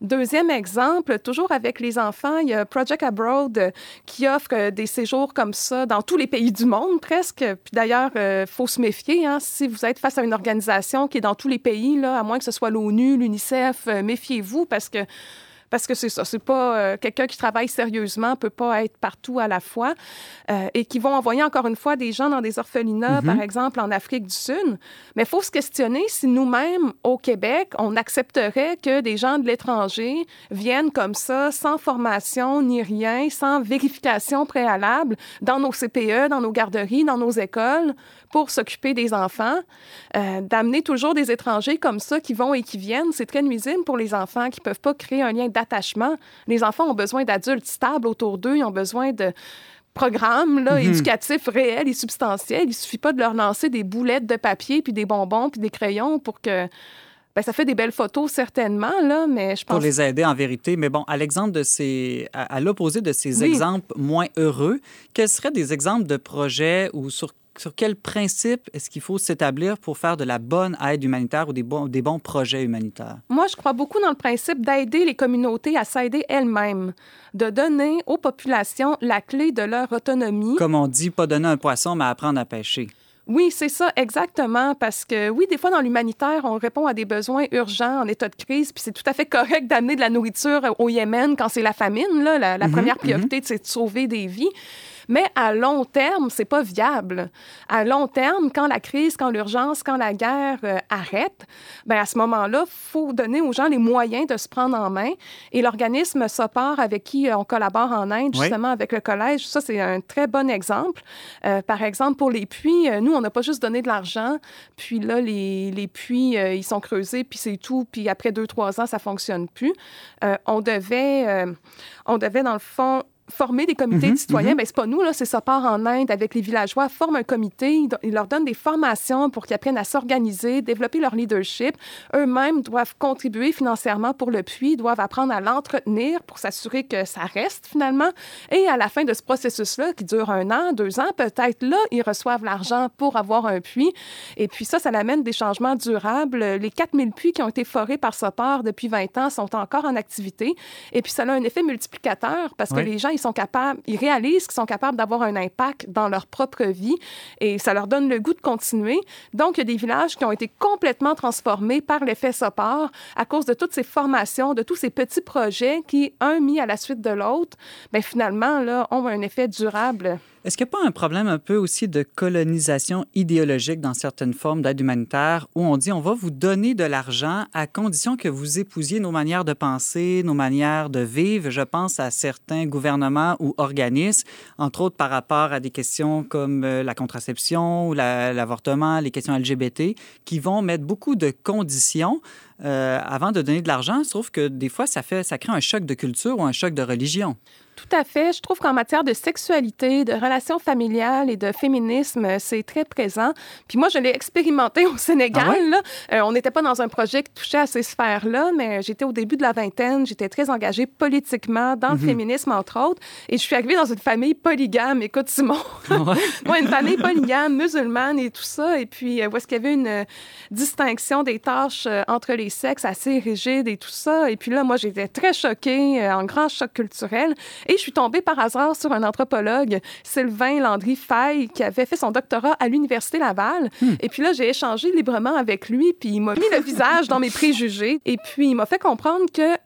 Deuxième exemple, toujours avec les enfants, il y a Project Abroad euh, qui offre euh, des séjours comme ça dans tous les pays du monde presque. Puis d'ailleurs, il faut se méfier. Hein, si vous êtes face à une organisation qui est dans tous les pays, là, à moins que ce soit l'ONU, l'UNICEF, euh, méfiez-vous parce que parce que c'est ça, c'est pas euh, quelqu'un qui travaille sérieusement peut pas être partout à la fois euh, et qui vont envoyer encore une fois des gens dans des orphelinats, par exemple en Afrique du Sud. Mais faut se questionner si nous-mêmes au Québec, on accepterait que des gens de l'étranger viennent comme ça, sans formation ni rien, sans vérification préalable, dans nos CPE, dans nos garderies, dans nos écoles, pour s'occuper des enfants. Euh, D'amener toujours des étrangers comme ça qui vont et qui viennent, c'est très nuisible pour les enfants qui peuvent pas créer un lien d'attachement. Les enfants ont besoin d'adultes stables autour d'eux, ils ont besoin de programmes là, éducatifs réels et substantiels. Il suffit pas de leur lancer des boulettes de papier, puis des bonbons, puis des crayons pour que... Ben, ça fait des belles photos, certainement, là, mais je pense... Pour les aider en vérité. Mais bon, à l'exemple de ces, à, à l'opposé de ces Oui. exemples moins heureux, quels seraient des exemples de projets ou sur, sur quel principe est-ce qu'il faut s'établir pour faire de la bonne aide humanitaire ou des bons, des bons projets humanitaires? Moi, je crois beaucoup dans le principe d'aider les communautés à s'aider elles-mêmes, de donner aux populations la clé de leur autonomie. Comme on dit, pas donner un poisson, mais apprendre à pêcher. Oui, c'est ça, exactement. Parce que oui, des fois, dans l'humanitaire, on répond à des besoins urgents en état de crise, puis c'est tout à fait correct d'amener de la nourriture au Yémen quand c'est la famine. Là. La, la première priorité, c'est de sauver des vies. Mais à long terme, c'est pas viable. À long terme, quand la crise, quand l'urgence, quand la guerre euh, arrête, ben à ce moment-là, faut donner aux gens les moyens de se prendre en main. Et l'organisme SOPAR, avec qui euh, on collabore en Inde, Oui. justement avec le collège, ça c'est un très bon exemple. Euh, par exemple, pour les puits, nous on n'a pas juste donné de l'argent, puis là les, les puits euh, ils sont creusés, puis c'est tout, puis après deux trois ans ça fonctionne plus. On devait, on devait dans le fond former des comités Mhm, de citoyens. Ben, c'est pas nous, là, c'est SOPAR en Inde avec les villageois, forment un comité, ils, leur donnent des formations pour qu'ils apprennent à s'organiser, développer leur leadership. Eux-mêmes doivent contribuer financièrement pour le puits, doivent apprendre à l'entretenir pour s'assurer que ça reste finalement. Et à la fin de ce processus-là, qui dure un an, deux ans, peut-être là, ils reçoivent l'argent pour avoir un puits. Et puis ça, ça amène des changements durables. Les 4000 puits qui ont été forés par SOPAR depuis 20 ans sont encore en activité. Et puis ça a un effet multiplicateur parce que Oui. les gens, ils sont capables, ils réalisent qu'ils sont capables d'avoir un impact dans leur propre vie et ça leur donne le goût de continuer. Donc, il y a des villages qui ont été complètement transformés par l'effet SOPAR à cause de toutes ces formations, de tous ces petits projets qui, un mis à la suite de l'autre, ben finalement, là, ont un effet durable. Est-ce qu'il n'y a pas un problème un peu aussi de colonisation idéologique dans certaines formes d'aide humanitaire où on dit on va vous donner de l'argent à condition que vous épousiez nos manières de penser, nos manières de vivre? Je pense à certains gouvernements ou organismes, entre autres par rapport à des questions comme euh, la contraception ou la- l'avortement, les questions LGBT, qui vont mettre beaucoup de conditions euh, avant de donner de l'argent, sauf que des fois, ça, fait, ça crée un choc de culture ou un choc de religion. Tout à fait. Je trouve qu'en matière de sexualité, de relations familiales et de féminisme, c'est très présent. Puis moi, je l'ai expérimenté au <laughs> Sénégal. Ah ouais? là. Euh, on n'était pas dans un projet qui touchait à ces sphères-là, mais j'étais au début de la vingtaine. J'étais très engagée politiquement dans le féminisme, entre autres. Et je suis arrivée dans une famille polygame. Écoute, Simon. <laughs> Ouais. Une famille polygame, musulmane et tout ça. Et puis, euh, où est-ce qu'il y avait une euh, distinction des tâches entre les sexes assez rigide et tout ça. Et puis là, moi, j'étais très choquée, en grand choc culturel. Et je suis tombée par hasard sur un anthropologue, Sylvain Landry Faye, qui avait fait son doctorat à l'Université Laval. Et puis là, j'ai échangé librement avec lui, puis il m'a mis le visage dans mes préjugés. Et puis, il m'a fait comprendre que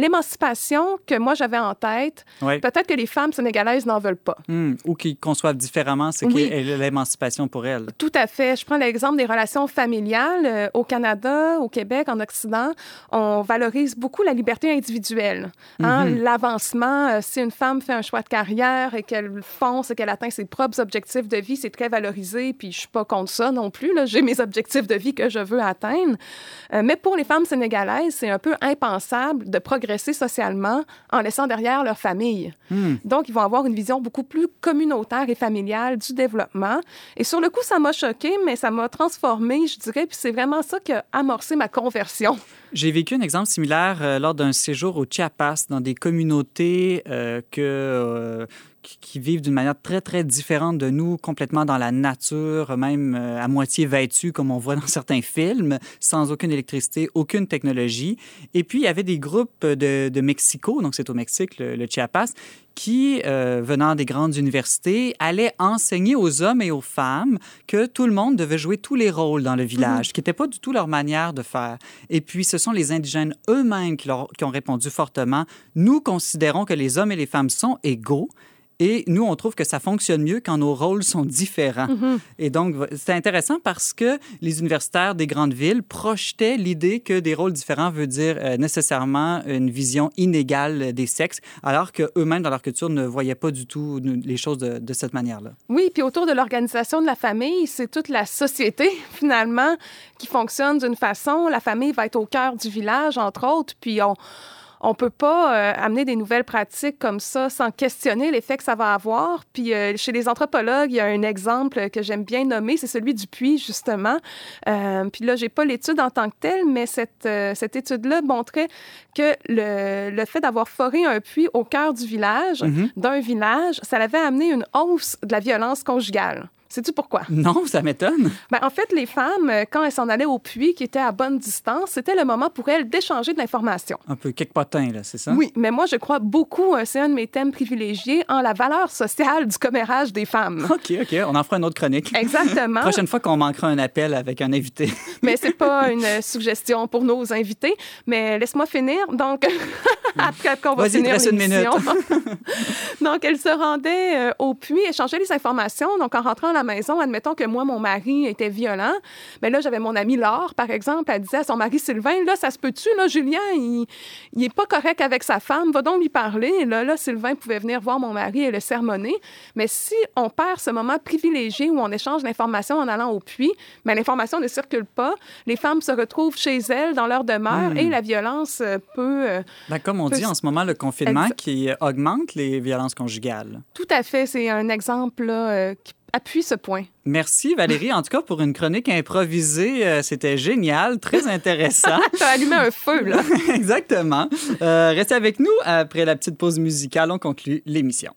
l'émancipation que moi, j'avais en tête, peut-être que les femmes sénégalaises n'en veulent pas. Hmm, Ou qu'ils conçoivent différemment ce Oui. qu'est l'émancipation pour elles. Tout à fait. Je prends l'exemple des relations familiales. Euh, au Canada, au Québec, en Occident, on valorise beaucoup la liberté individuelle. Hein? L'avancement, euh, si une femme fait un choix de carrière et qu'elle fonce et qu'elle atteint ses propres objectifs de vie, c'est très valorisé. Puis je suis pas contre ça non plus. là. J'ai mes objectifs de vie que je veux atteindre. Euh, mais pour les femmes sénégalaises, c'est un peu impensable de progresser socialement en laissant derrière leur famille. Donc, ils vont avoir une vision beaucoup plus communautaire et familiale du développement. Et sur le coup, ça m'a choqué, mais ça m'a transformée, je dirais. Puis c'est vraiment ça qui a amorcé ma conversion. J'ai vécu un exemple similaire euh, lors d'un séjour au Chiapas, dans des communautés euh, que, euh, qui, vivent d'une manière très, très différente de nous, complètement dans la nature, même euh, à moitié vêtues, comme on voit dans <laughs> certains films, sans aucune électricité, aucune technologie. Et puis, il y avait des groupes de, de Mexico, donc c'est au Mexique, le, le Chiapas, qui, euh, venant des grandes universités, allaient enseigner aux hommes et aux femmes que tout le monde devait jouer tous les rôles dans le village, ce qui n'était pas du tout leur manière de faire. Et puis, ce sont les indigènes eux-mêmes qui, leur- qui ont répondu fortement, nous considérons que les hommes et les femmes sont égaux. Et nous, on trouve que ça fonctionne mieux quand nos rôles sont différents. Et donc, c'est intéressant parce que les universitaires des grandes villes projetaient l'idée que des rôles différents veut dire euh, nécessairement une vision inégale des sexes, alors qu'eux-mêmes, dans leur culture, ne voyaient pas du tout les choses de, de cette manière-là. Oui, puis autour de l'organisation de la famille, c'est toute la société, <laughs> finalement, qui fonctionne d'une façon. La famille va être au cœur du village, entre autres, puis on on peut pas euh, amener des nouvelles pratiques comme ça sans questionner l'effet que ça va avoir. Puis euh, chez les anthropologues, il y a un exemple que j'aime bien nommer, c'est celui du puits, justement. Euh, puis là, j'ai pas l'étude en tant que telle, mais cette, cette étude-là montrait que le, le fait d'avoir foré un puits au cœur du village, d'un village, ça avait amené une hausse de la violence conjugale. Sais-tu pourquoi? Non, ça m'étonne. Ben, en fait, les femmes, euh, quand elles s'en allaient au puits qui était à bonne distance, c'était le moment pour elles d'échanger de l'information. Un peu quelque potin, là, c'est ça? Oui, mais moi, je crois beaucoup, euh, c'est un de mes thèmes privilégiés, en la valeur sociale du commérage des femmes. <laughs> OK, OK. On en fera une autre chronique. Exactement. Prochaine fois qu'on manquera un appel avec un invité. <laughs> Mais c'est pas une suggestion pour nos invités. Mais laisse-moi finir. Donc, <laughs> après qu'on va finir une l'émission. Donc, elle se rendait euh, au puits, échangeait les informations. Donc, en rentrant à la maison, admettons que moi, mon mari était violent. Mais là, j'avais mon amie Laure, par exemple. Elle disait à son mari Sylvain, là, ça se peut-tu? Là, Julien, il, il est pas correct avec sa femme. Va donc lui parler. Et là, là, Sylvain pouvait venir voir mon mari et le sermonner. Mais si on perd ce moment privilégié où on échange l'information en allant au puits, mais l'information ne circule pas, les femmes se retrouvent chez elles, dans leur demeure, et la violence euh, peut... euh, Ben, comme on Peut- dit en ce moment, le confinement qui augmente les violences conjugales. Tout à fait, c'est un exemple là, euh, qui appuie ce point. Merci Valérie, en tout cas pour une chronique improvisée, euh, c'était génial, très intéressant. <laughs> A allumé un feu, là. <laughs> Exactement. Euh, restez avec nous après la petite pause musicale, on conclut l'émission.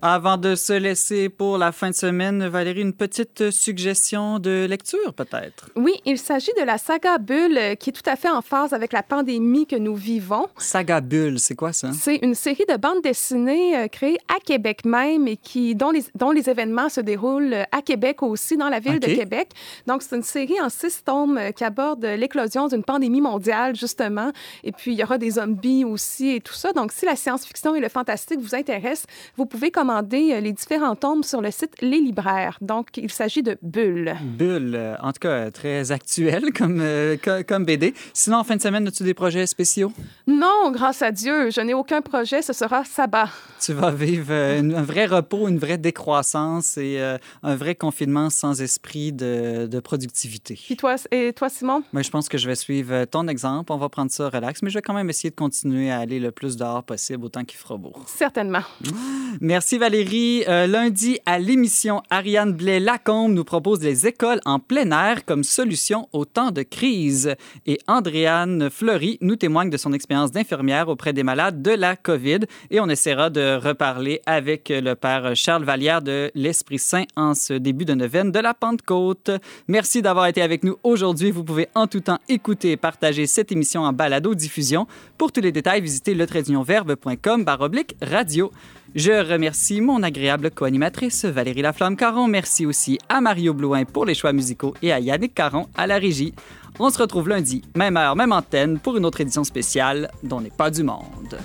Avant de se laisser pour la fin de semaine, Valérie, une petite suggestion de lecture peut-être? Oui, il s'agit de la saga Bulle qui est tout à fait en phase avec la pandémie que nous vivons. Saga Bulle, c'est quoi ça? C'est une série de bandes dessinées euh, créées à Québec même et qui, dont, les, dont les événements se déroulent euh, à Québec aussi, dans la ville OK. de Québec. Donc, c'est une série en six tomes euh, qui aborde l'éclosion d'une pandémie mondiale, justement. Et puis, il y aura des zombies aussi et tout ça. Donc, si la science-fiction et le fantastique vous intéressent, vous pouvez commander euh, les différents tomes sur le site Les Libraires. Donc, il s'agit de Bulle. Bulle, euh, en tout cas très actuel <laughs> comme, euh, co- comme BD. Sinon, en fin de semaine, as-tu des projets spéciaux? Non, grâce à Dieu, je n'ai aucun projet. Ce sera sabbat. Tu vas vivre euh, une- un vrai repos, une vraie décroissance et euh, un vrai confinement sans esprit de, de productivité. Toi, et toi, Simon? Moi, je pense que je vais suivre euh, ton exemple. On va prendre ça relax, mais je vais quand même essayer de continuer à aller le plus dehors possible, autant qu'il fera beau. Certainement. Merci Valérie. Euh, lundi, à l'émission, Ariane Blais-Lacombe nous propose les écoles en plein air comme solution au temps de crise. Et Andréane Fleury nous témoigne de son expérience d'infirmière auprès des malades de la COVID. Et on essaiera de reparler avec le père Charles Vallière de l'Esprit Saint en ce début de neuvaine de la Pentecôte. Merci d'avoir été avec nous aujourd'hui. Vous pouvez en tout temps écouter et partager cette émission en balado-diffusion. Pour tous les détails, visitez le radio. Je remercie mon agréable co-animatrice Valérie Laflamme-Caron. Merci aussi à Mario Blouin pour les choix musicaux et à Yannick Caron à la régie. On se retrouve lundi, même heure, même antenne, pour une autre édition spéciale dont n'est pas du monde.